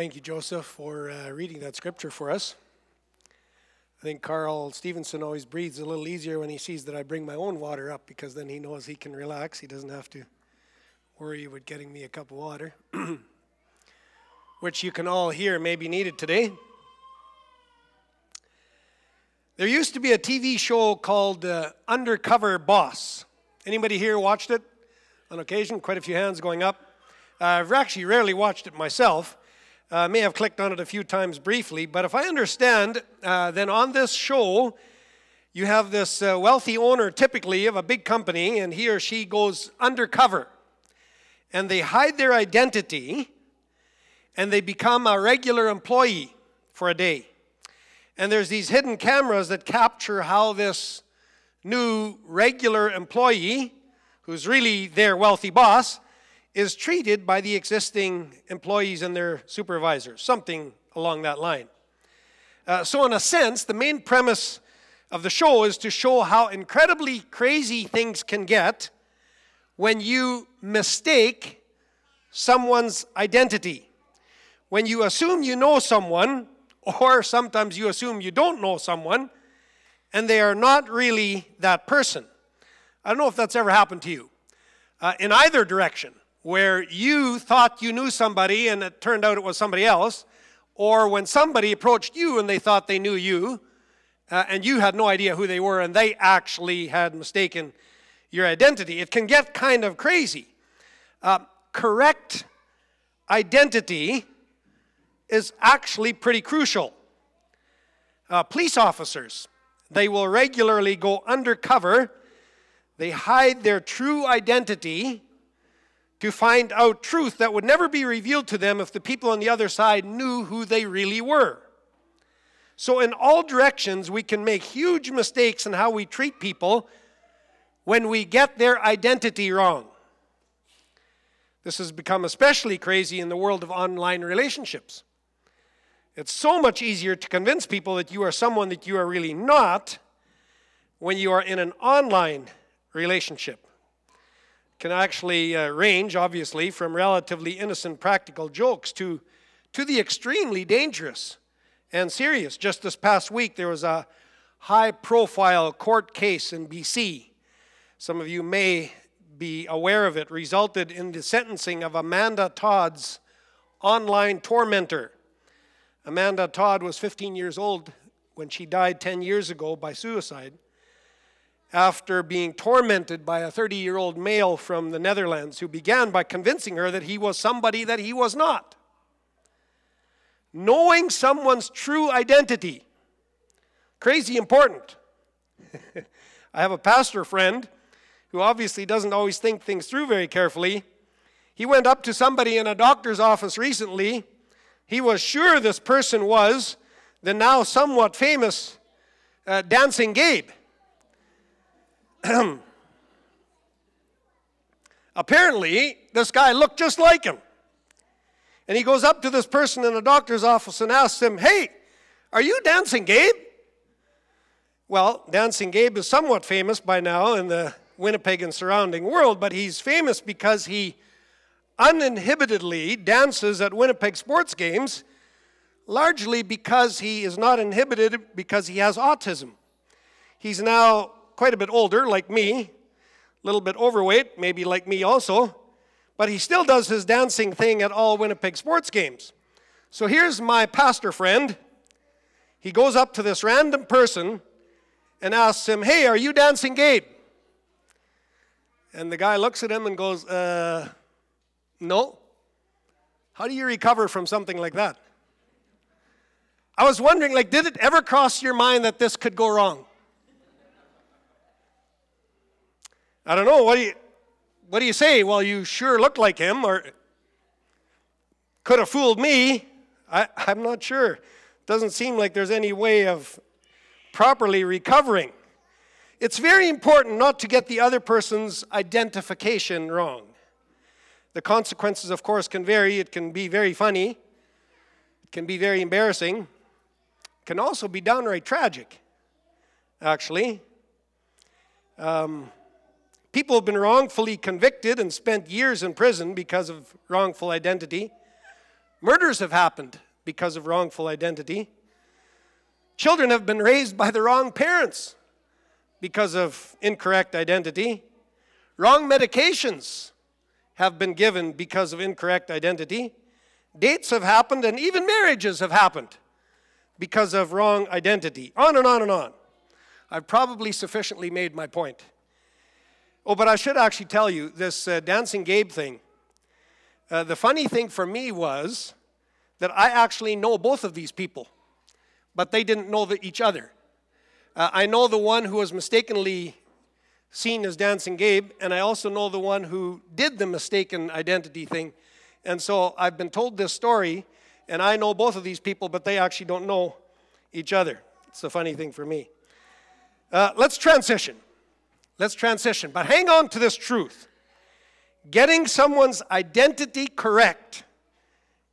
Thank you, Joseph, for uh, reading that scripture for us. I think Carl Stevenson always breathes a little easier when he sees that I bring my own water up because then he knows he can relax. He doesn't have to worry about getting me a cup of water, which you can all hear may be needed today. There used to be a TV show called uh, Undercover Boss. Anybody here watched it on occasion? Quite a few hands going up. Uh, I've actually rarely watched it myself. I uh, may have clicked on it a few times briefly, but if I understand, uh, then on this show, you have this uh, wealthy owner, typically of a big company, and he or she goes undercover. And they hide their identity, and they become a regular employee for a day. And there's these hidden cameras that capture how this new regular employee, who's really their wealthy boss, is treated by the existing employees and their supervisors, something along that line. Uh, so, in a sense, the main premise of the show is to show how incredibly crazy things can get when you mistake someone's identity. When you assume you know someone, or sometimes you assume you don't know someone, and they are not really that person. I don't know if that's ever happened to you. Uh, in either direction, where you thought you knew somebody and it turned out it was somebody else, or when somebody approached you and they thought they knew you, uh, and you had no idea who they were and they actually had mistaken your identity. It can get kind of crazy. Uh, correct identity is actually pretty crucial. Uh, police officers, they will regularly go undercover, they hide their true identity to find out truth that would never be revealed to them if the people on the other side knew who they really were. So, in all directions, we can make huge mistakes in how we treat people when we get their identity wrong. This has become especially crazy in the world of online relationships. It's so much easier to convince people that you are someone that you are really not when you are in an online relationship can actually uh, range, obviously, from relatively innocent practical jokes to, to the extremely dangerous and serious. Just this past week, there was a high profile court case in BC. Some of you may be aware of it, resulted in the sentencing of Amanda Todd's online tormentor. Amanda Todd was 15 years old when she died 10 years ago by suicide after being tormented by a 30 year old male from the Netherlands who began by convincing her that he was somebody that he was not. Knowing someone's true identity, crazy important. I have a pastor friend who obviously doesn't always think things through very carefully. He went up to somebody in a doctor's office recently. He was sure this person was the now somewhat famous uh, Dancing Gabe. Apparently, this guy looked just like him. And he goes up to this person in the doctor's office and asks him, Hey, are you Dancing Gabe? Well, Dancing Gabe is somewhat famous by now in the Winnipeg and surrounding world, but he's famous because he uninhibitedly dances at Winnipeg sports games, largely because he is not inhibited because he has autism. He's now quite a bit older, like me, a little bit overweight, maybe like me also, but he still does his dancing thing at all Winnipeg sports games. So here's my pastor friend. He goes up to this random person and asks him, Hey, are you dancing Gabe? And the guy looks at him and goes, Uh, no. How do you recover from something like that? I was wondering, like, did it ever cross your mind that this could go wrong? I don't know. What do you, what do you say? Well, you sure look like him, or could have fooled me. I, I'm not sure. Doesn't seem like there's any way of properly recovering. It's very important not to get the other person's identification wrong. The consequences, of course, can vary. It can be very funny, it can be very embarrassing, it can also be downright tragic, actually. Um, People have been wrongfully convicted and spent years in prison because of wrongful identity. Murders have happened because of wrongful identity. Children have been raised by the wrong parents because of incorrect identity. Wrong medications have been given because of incorrect identity. Dates have happened, and even marriages have happened because of wrong identity. On and on and on. I've probably sufficiently made my point. Oh, but I should actually tell you this uh, Dancing Gabe thing. Uh, the funny thing for me was that I actually know both of these people, but they didn't know the, each other. Uh, I know the one who was mistakenly seen as Dancing Gabe, and I also know the one who did the mistaken identity thing. And so I've been told this story, and I know both of these people, but they actually don't know each other. It's a funny thing for me. Uh, let's transition. Let's transition. But hang on to this truth getting someone's identity correct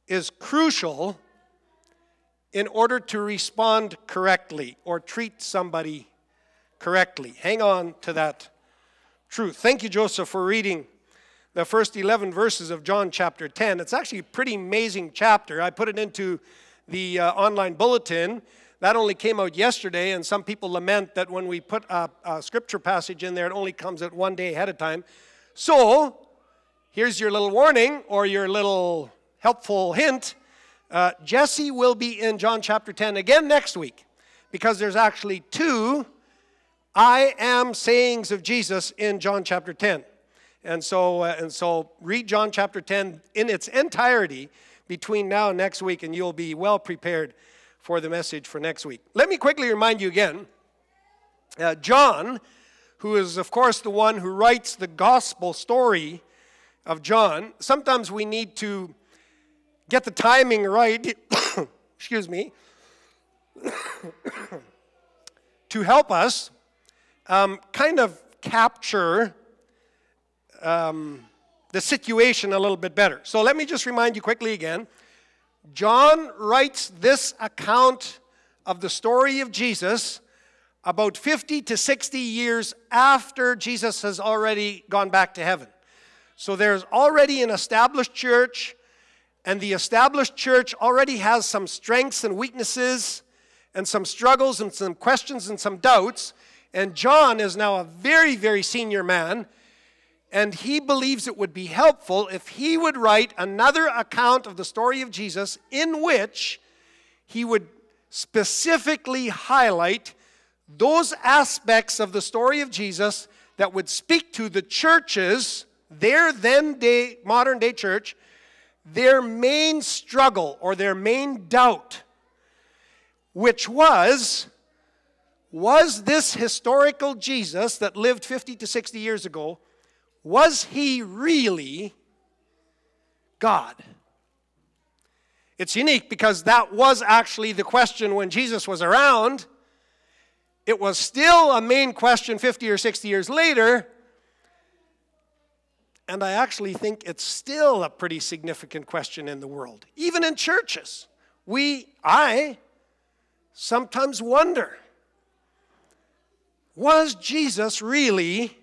is crucial in order to respond correctly or treat somebody correctly. Hang on to that truth. Thank you, Joseph, for reading the first 11 verses of John chapter 10. It's actually a pretty amazing chapter. I put it into the uh, online bulletin. That only came out yesterday, and some people lament that when we put a, a scripture passage in there, it only comes out one day ahead of time. So, here's your little warning or your little helpful hint. Uh, Jesse will be in John chapter 10 again next week because there's actually two I am sayings of Jesus in John chapter 10. And so, uh, and so read John chapter 10 in its entirety between now and next week, and you'll be well prepared for the message for next week. Let me quickly remind you again uh, John, who is, of course, the one who writes the gospel story of John, sometimes we need to get the timing right, excuse me, to help us um, kind of capture um, the situation a little bit better. So let me just remind you quickly again. John writes this account of the story of Jesus about 50 to 60 years after Jesus has already gone back to heaven. So there's already an established church, and the established church already has some strengths and weaknesses, and some struggles, and some questions, and some doubts. And John is now a very, very senior man and he believes it would be helpful if he would write another account of the story of Jesus in which he would specifically highlight those aspects of the story of Jesus that would speak to the churches, their then day, modern day church, their main struggle or their main doubt, which was was this historical Jesus that lived 50 to 60 years ago was he really God? It's unique because that was actually the question when Jesus was around. It was still a main question 50 or 60 years later. And I actually think it's still a pretty significant question in the world, even in churches. We, I, sometimes wonder was Jesus really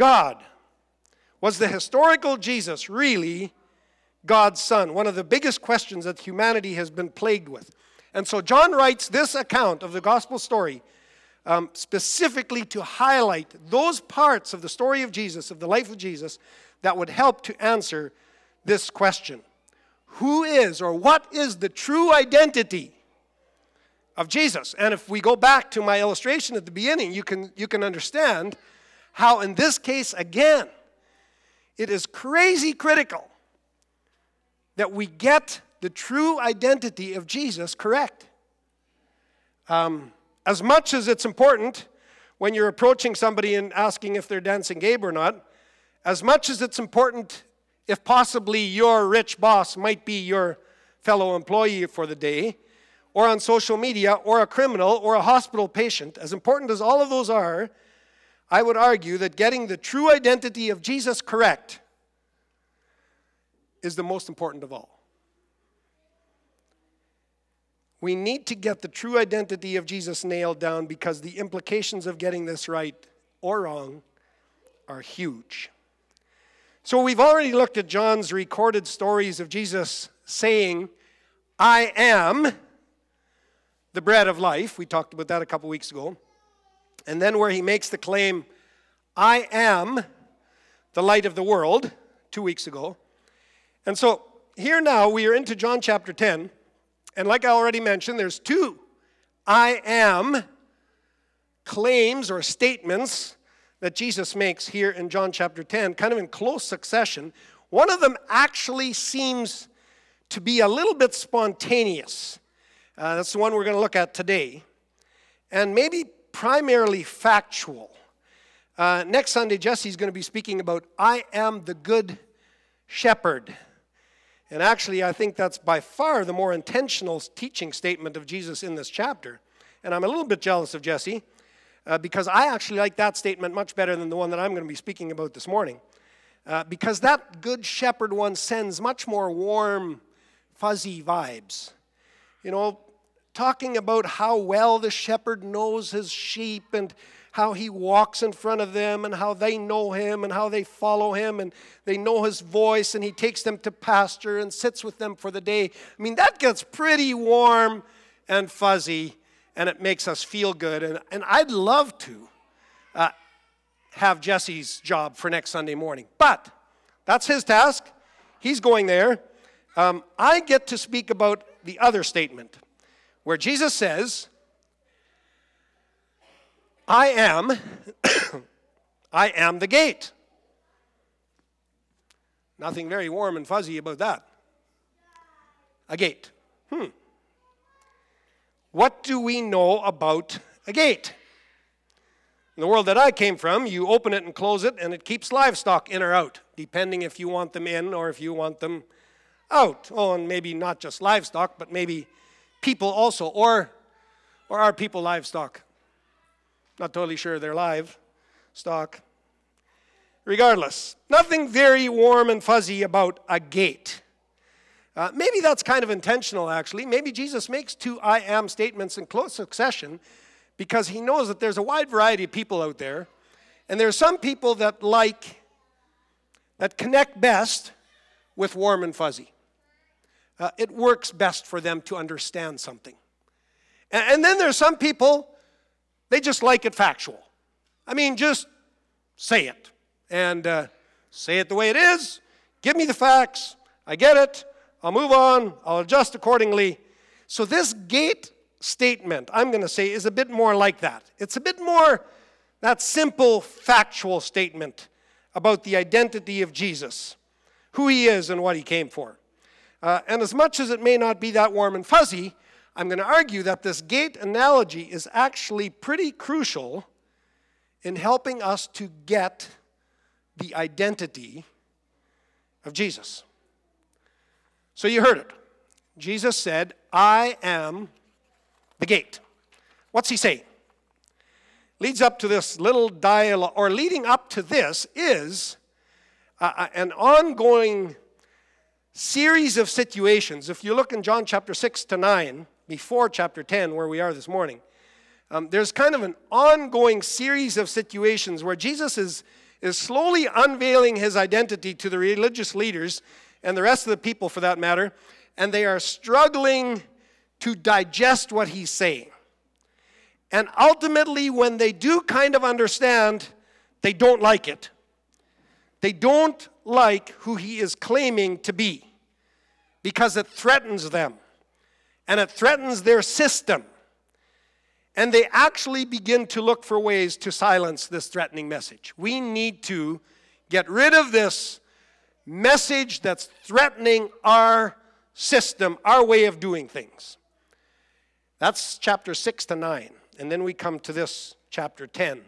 God? Was the historical Jesus really God's Son? One of the biggest questions that humanity has been plagued with. And so John writes this account of the gospel story um, specifically to highlight those parts of the story of Jesus, of the life of Jesus, that would help to answer this question Who is or what is the true identity of Jesus? And if we go back to my illustration at the beginning, you can, you can understand how, in this case, again, it is crazy critical that we get the true identity of Jesus correct. Um, as much as it's important when you're approaching somebody and asking if they're dancing Gabe or not, as much as it's important if possibly your rich boss might be your fellow employee for the day, or on social media, or a criminal, or a hospital patient, as important as all of those are, I would argue that getting the true identity of Jesus correct is the most important of all. We need to get the true identity of Jesus nailed down because the implications of getting this right or wrong are huge. So, we've already looked at John's recorded stories of Jesus saying, I am the bread of life. We talked about that a couple weeks ago. And then where he makes the claim, I am the light of the world, two weeks ago. And so here now we are into John chapter 10. And like I already mentioned, there's two I am claims or statements that Jesus makes here in John chapter 10, kind of in close succession. One of them actually seems to be a little bit spontaneous. Uh, that's the one we're going to look at today. And maybe primarily factual. Uh, next Sunday, Jesse's going to be speaking about I am the good shepherd. And actually, I think that's by far the more intentional teaching statement of Jesus in this chapter. And I'm a little bit jealous of Jesse uh, because I actually like that statement much better than the one that I'm going to be speaking about this morning. Uh, because that good shepherd one sends much more warm, fuzzy vibes. You know, talking about how well the shepherd knows his sheep and how he walks in front of them and how they know him and how they follow him and they know his voice and he takes them to pasture and sits with them for the day. I mean, that gets pretty warm and fuzzy and it makes us feel good. And, and I'd love to uh, have Jesse's job for next Sunday morning, but that's his task. He's going there. Um, I get to speak about the other statement where Jesus says, I am, I am the gate. Nothing very warm and fuzzy about that. A gate. Hmm. What do we know about a gate? In the world that I came from, you open it and close it, and it keeps livestock in or out, depending if you want them in or if you want them out. Oh, and maybe not just livestock, but maybe people also, or, or are people livestock? Not totally sure they're live stock. Regardless, nothing very warm and fuzzy about a gate. Uh, maybe that's kind of intentional, actually. Maybe Jesus makes two I am statements in close succession because he knows that there's a wide variety of people out there. And there are some people that like, that connect best with warm and fuzzy uh, it works best for them to understand something. And, and then there's some people, they just like it factual. I mean, just say it and uh, say it the way it is. Give me the facts. I get it. I'll move on. I'll adjust accordingly. So, this gate statement, I'm going to say, is a bit more like that. It's a bit more that simple factual statement about the identity of Jesus, who he is, and what he came for. Uh, and as much as it may not be that warm and fuzzy, I'm going to argue that this gate analogy is actually pretty crucial in helping us to get the identity of Jesus. So you heard it. Jesus said, I am the gate. What's he saying? Leads up to this little dialogue, or leading up to this is uh, an ongoing series of situations. If you look in John chapter 6 to 9, before chapter 10, where we are this morning, um, there's kind of an ongoing series of situations where Jesus is, is slowly unveiling his identity to the religious leaders and the rest of the people for that matter, and they are struggling to digest what he's saying. And ultimately, when they do kind of understand, they don't like it. They don't like who he is claiming to be because it threatens them and it threatens their system. And they actually begin to look for ways to silence this threatening message. We need to get rid of this message that's threatening our system, our way of doing things. That's chapter 6 to 9. And then we come to this chapter 10.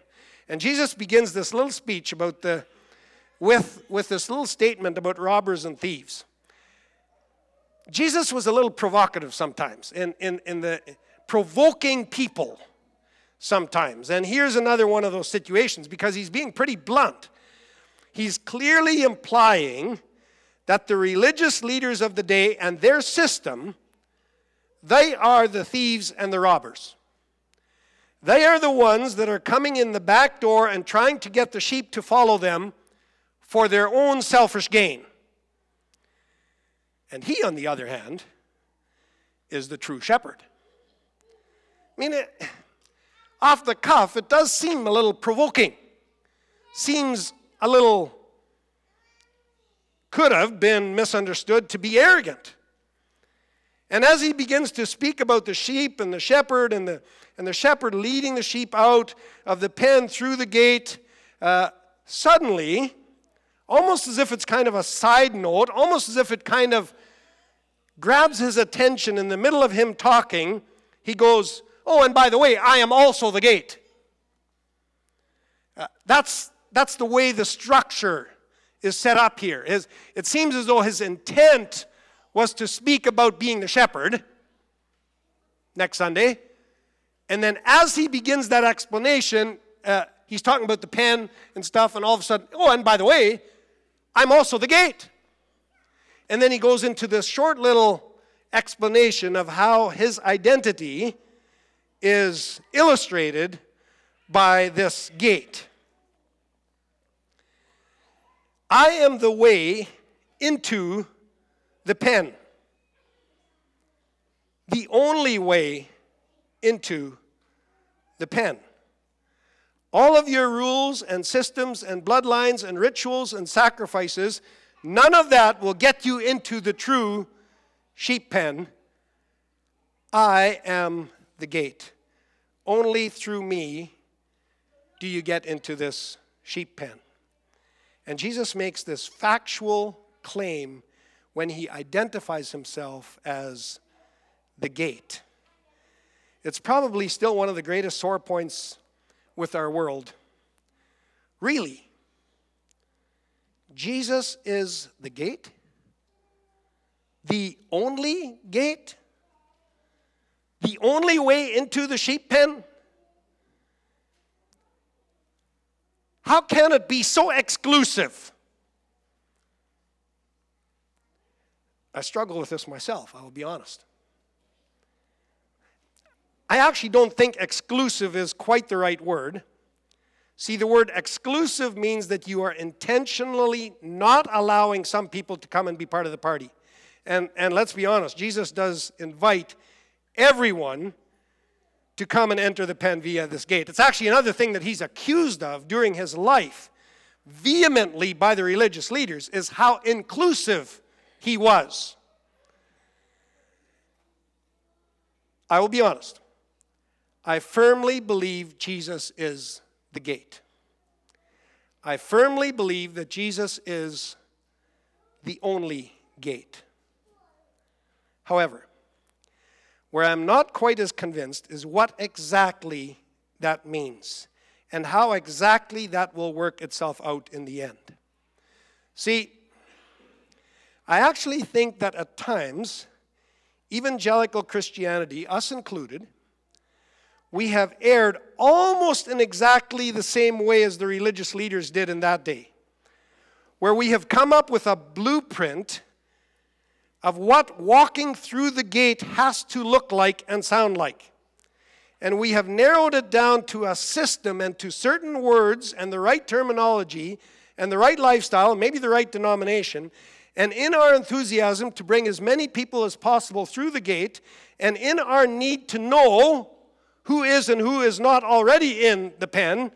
And Jesus begins this little speech about the with, with this little statement about robbers and thieves. Jesus was a little provocative sometimes in, in, in the provoking people sometimes. And here's another one of those situations because he's being pretty blunt. He's clearly implying that the religious leaders of the day and their system, they are the thieves and the robbers. They are the ones that are coming in the back door and trying to get the sheep to follow them for their own selfish gain. And he, on the other hand, is the true shepherd. I mean, it, off the cuff, it does seem a little provoking. Seems a little, could have been misunderstood to be arrogant. And as he begins to speak about the sheep and the shepherd and the, and the shepherd leading the sheep out of the pen through the gate, uh, suddenly, almost as if it's kind of a side note, almost as if it kind of grabs his attention in the middle of him talking, he goes, Oh, and by the way, I am also the gate. Uh, that's, that's the way the structure is set up here. His, it seems as though his intent was to speak about being the shepherd next Sunday. And then as he begins that explanation, uh, he's talking about the pen and stuff, and all of a sudden, oh, and by the way, I'm also the gate. And then he goes into this short little explanation of how his identity is illustrated by this gate. I am the way into the pen, the only way into the pen. All of your rules and systems and bloodlines and rituals and sacrifices, none of that will get you into the true sheep pen. I am the gate. Only through me do you get into this sheep pen. And Jesus makes this factual claim when he identifies himself as the gate. It's probably still one of the greatest sore points with our world. Really? Jesus is the gate? The only gate? The only way into the sheep pen? How can it be so exclusive? I struggle with this myself, I will be honest. I actually don't think exclusive is quite the right word. See, the word exclusive means that you are intentionally not allowing some people to come and be part of the party. And, and let's be honest, Jesus does invite everyone to come and enter the pen via this gate. It's actually another thing that he's accused of during his life, vehemently by the religious leaders, is how inclusive he was. I will be honest. I firmly believe Jesus is the gate. I firmly believe that Jesus is the only gate. However, where I'm not quite as convinced is what exactly that means and how exactly that will work itself out in the end. See, I actually think that at times, evangelical Christianity, us included, we have erred almost in exactly the same way as the religious leaders did in that day, where we have come up with a blueprint of what walking through the gate has to look like and sound like. And we have narrowed it down to a system and to certain words and the right terminology and the right lifestyle, maybe the right denomination. And in our enthusiasm to bring as many people as possible through the gate, and in our need to know who is and who is not already in the pen,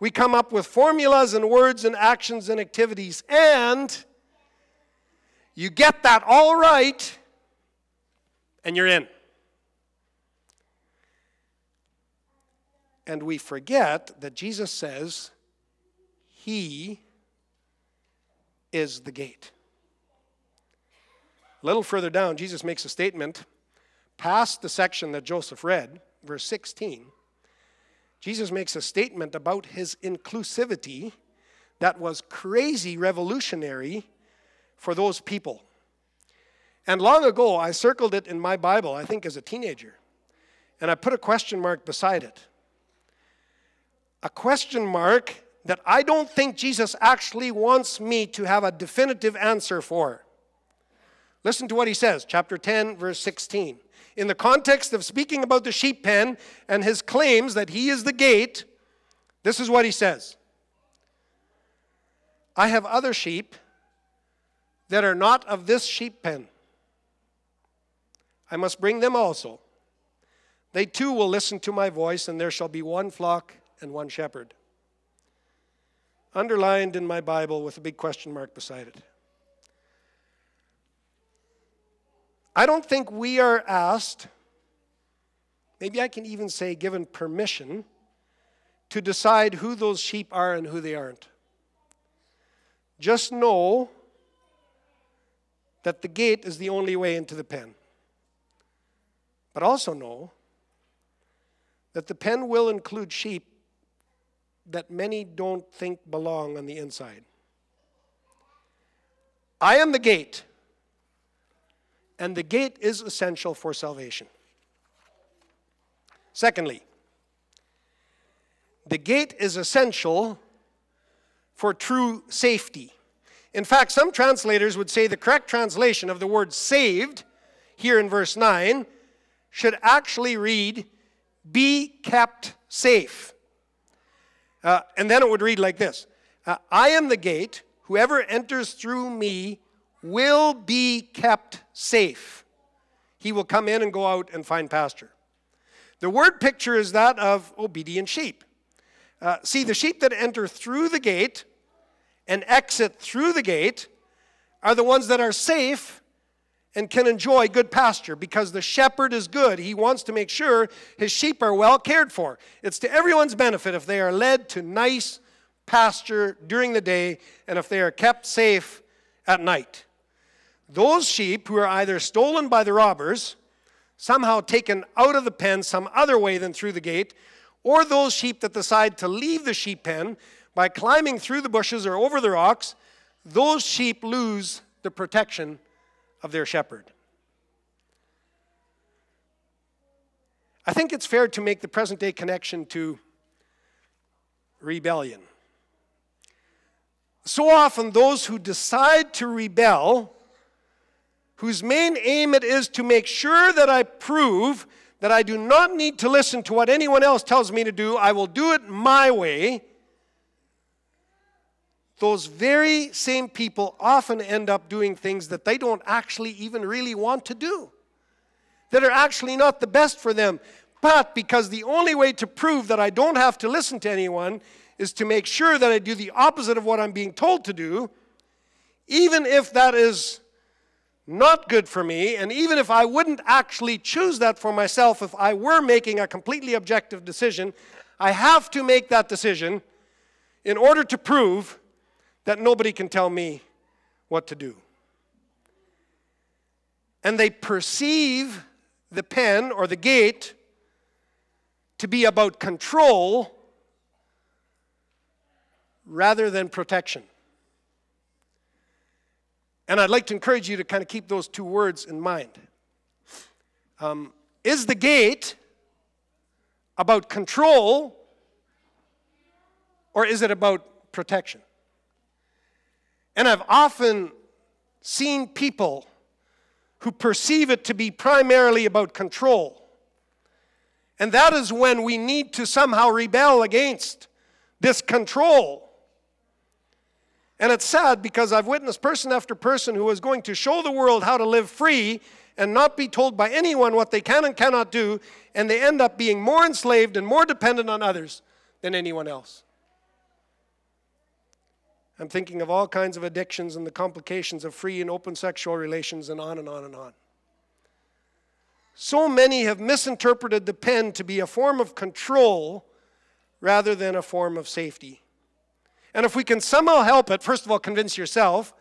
we come up with formulas and words and actions and activities. And you get that all right, and you're in. And we forget that Jesus says, He is the gate. A little further down, Jesus makes a statement past the section that Joseph read, verse 16. Jesus makes a statement about his inclusivity that was crazy revolutionary for those people. And long ago, I circled it in my Bible, I think as a teenager, and I put a question mark beside it. A question mark that I don't think Jesus actually wants me to have a definitive answer for. Listen to what he says, chapter 10, verse 16. In the context of speaking about the sheep pen and his claims that he is the gate, this is what he says I have other sheep that are not of this sheep pen. I must bring them also. They too will listen to my voice, and there shall be one flock and one shepherd. Underlined in my Bible with a big question mark beside it. I don't think we are asked, maybe I can even say given permission, to decide who those sheep are and who they aren't. Just know that the gate is the only way into the pen. But also know that the pen will include sheep that many don't think belong on the inside. I am the gate, and the gate is essential for salvation. Secondly, the gate is essential for true safety. In fact, some translators would say the correct translation of the word saved here in verse 9 should actually read, be kept safe. Uh, and then it would read like this uh, I am the gate. Whoever enters through me will be kept safe. He will come in and go out and find pasture. The word picture is that of obedient sheep. Uh, see, the sheep that enter through the gate and exit through the gate are the ones that are safe and can enjoy good pasture because the shepherd is good. He wants to make sure his sheep are well cared for. It's to everyone's benefit if they are led to nice pasture during the day and if they are kept safe at night. Those sheep who are either stolen by the robbers, somehow taken out of the pen some other way than through the gate, or those sheep that decide to leave the sheep pen by climbing through the bushes or over the rocks, those sheep lose the protection of their shepherd. I think it's fair to make the present day connection to rebellion. So often, those who decide to rebel, whose main aim it is to make sure that I prove that I do not need to listen to what anyone else tells me to do, I will do it my way those very same people often end up doing things that they don't actually even really want to do, that are actually not the best for them. But because the only way to prove that I don't have to listen to anyone is to make sure that I do the opposite of what I'm being told to do, even if that is not good for me, and even if I wouldn't actually choose that for myself if I were making a completely objective decision, I have to make that decision in order to prove that nobody can tell me what to do. And they perceive the pen or the gate to be about control rather than protection. And I'd like to encourage you to kind of keep those two words in mind. Um, is the gate about control or is it about protection? And I've often seen people who perceive it to be primarily about control. And that is when we need to somehow rebel against this control. And it's sad because I've witnessed person after person who is going to show the world how to live free and not be told by anyone what they can and cannot do, and they end up being more enslaved and more dependent on others than anyone else. I'm thinking of all kinds of addictions and the complications of free and open sexual relations and on and on and on. So many have misinterpreted the pen to be a form of control rather than a form of safety. And if we can somehow help it, first of all, convince yourself,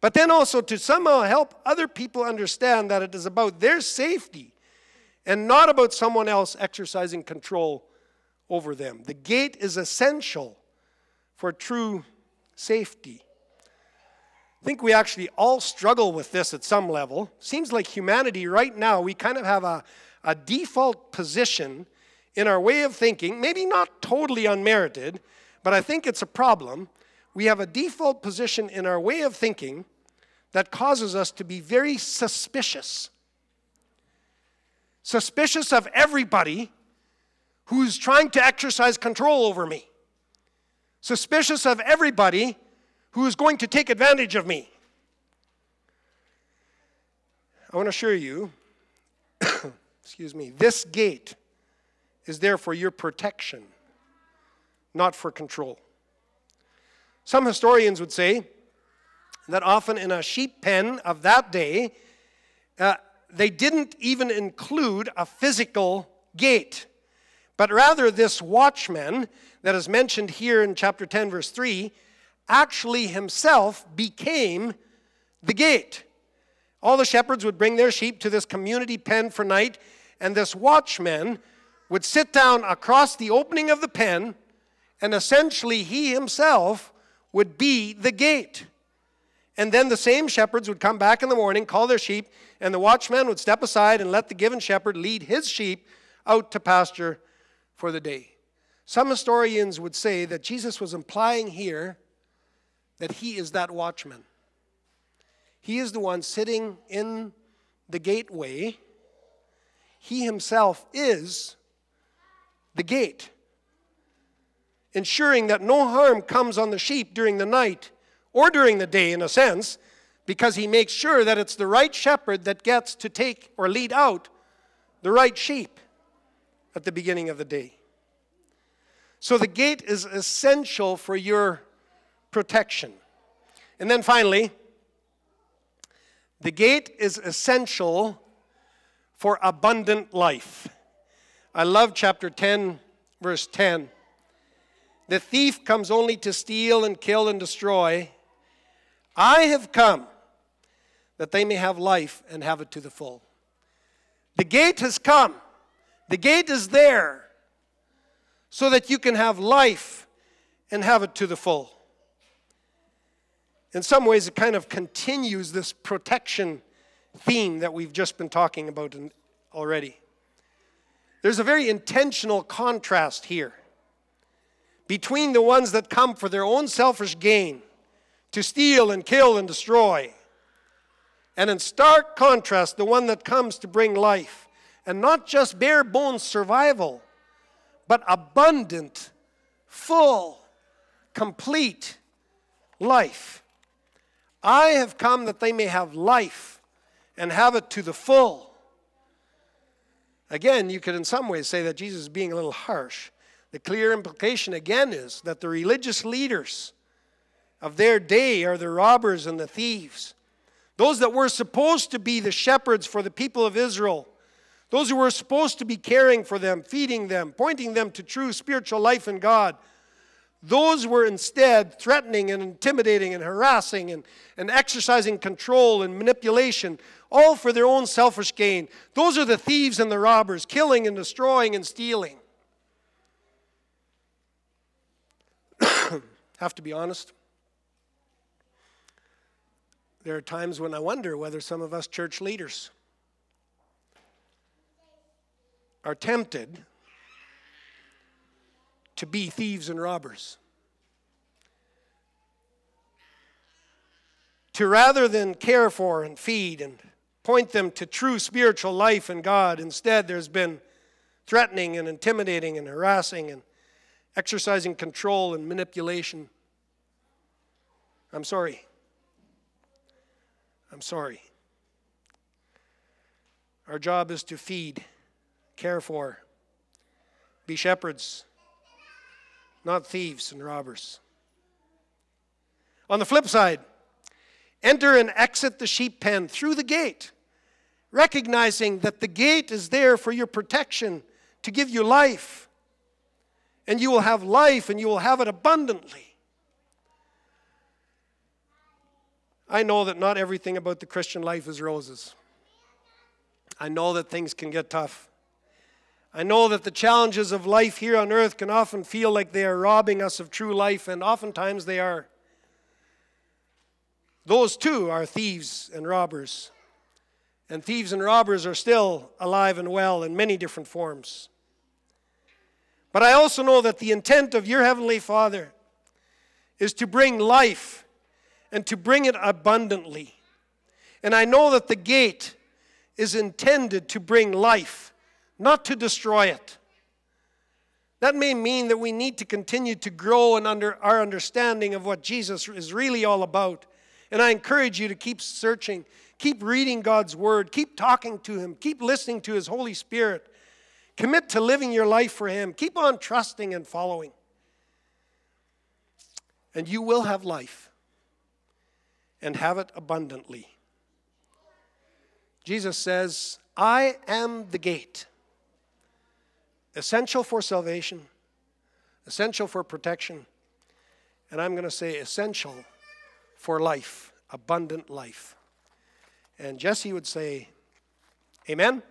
but then also to somehow help other people understand that it is about their safety and not about someone else exercising control over them. The gate is essential for true safety. I think we actually all struggle with this at some level. Seems like humanity right now, we kind of have a, a default position in our way of thinking, maybe not totally unmerited, but I think it's a problem. We have a default position in our way of thinking that causes us to be very suspicious. Suspicious of everybody who's trying to exercise control over me suspicious of everybody who is going to take advantage of me. I want to assure you excuse me, this gate is there for your protection, not for control. Some historians would say that often in a sheep pen of that day, uh, they didn't even include a physical gate, but rather this watchman that is mentioned here in chapter 10, verse 3, actually himself became the gate. All the shepherds would bring their sheep to this community pen for night, and this watchman would sit down across the opening of the pen, and essentially he himself would be the gate. And then the same shepherds would come back in the morning, call their sheep, and the watchman would step aside and let the given shepherd lead his sheep out to pasture for the day. Some historians would say that Jesus was implying here that he is that watchman. He is the one sitting in the gateway. He himself is the gate, ensuring that no harm comes on the sheep during the night or during the day, in a sense, because he makes sure that it's the right shepherd that gets to take or lead out the right sheep at the beginning of the day. So the gate is essential for your protection. And then finally, the gate is essential for abundant life. I love chapter 10, verse 10. The thief comes only to steal and kill and destroy. I have come that they may have life and have it to the full. The gate has come, the gate is there so that you can have life and have it to the full in some ways, it kind of continues this protection theme that we've just been talking about already. There's a very intentional contrast here between the ones that come for their own selfish gain to steal and kill and destroy, and in stark contrast, the one that comes to bring life, and not just bare bones survival, but abundant, full, complete life. I have come that they may have life and have it to the full. Again, you could in some ways say that Jesus is being a little harsh. The clear implication again is that the religious leaders of their day are the robbers and the thieves. Those that were supposed to be the shepherds for the people of Israel, those who were supposed to be caring for them, feeding them, pointing them to true spiritual life in God, those were instead threatening and intimidating and harassing and, and exercising control and manipulation, all for their own selfish gain. Those are the thieves and the robbers, killing and destroying and stealing. Have to be honest. There are times when I wonder whether some of us church leaders are tempted to be thieves and robbers. To rather than care for and feed and point them to true spiritual life in God, instead, there's been threatening and intimidating and harassing and exercising control and manipulation. I'm sorry. I'm sorry. Our job is to feed, care for, be shepherds, not thieves and robbers. On the flip side, enter and exit the sheep pen through the gate, recognizing that the gate is there for your protection, to give you life. And you will have life and you will have it abundantly. I know that not everything about the Christian life is roses. I know that things can get tough. I know that the challenges of life here on earth can often feel like they are robbing us of true life, and oftentimes they are. Those too are thieves and robbers. And thieves and robbers are still alive and well in many different forms. But I also know that the intent of your Heavenly Father is to bring life and to bring it abundantly. And I know that the gate is intended to bring life not to destroy it. That may mean that we need to continue to grow in under our understanding of what Jesus is really all about And I encourage you to keep searching, keep reading God's Word, keep talking to Him, keep listening to His Holy Spirit. Commit to living your life for Him. Keep on trusting and following. And you will have life and have it abundantly. Jesus says, I am the gate. Essential for salvation, essential for protection, and I'm going to say essential for life, abundant life. And Jesse would say, Amen.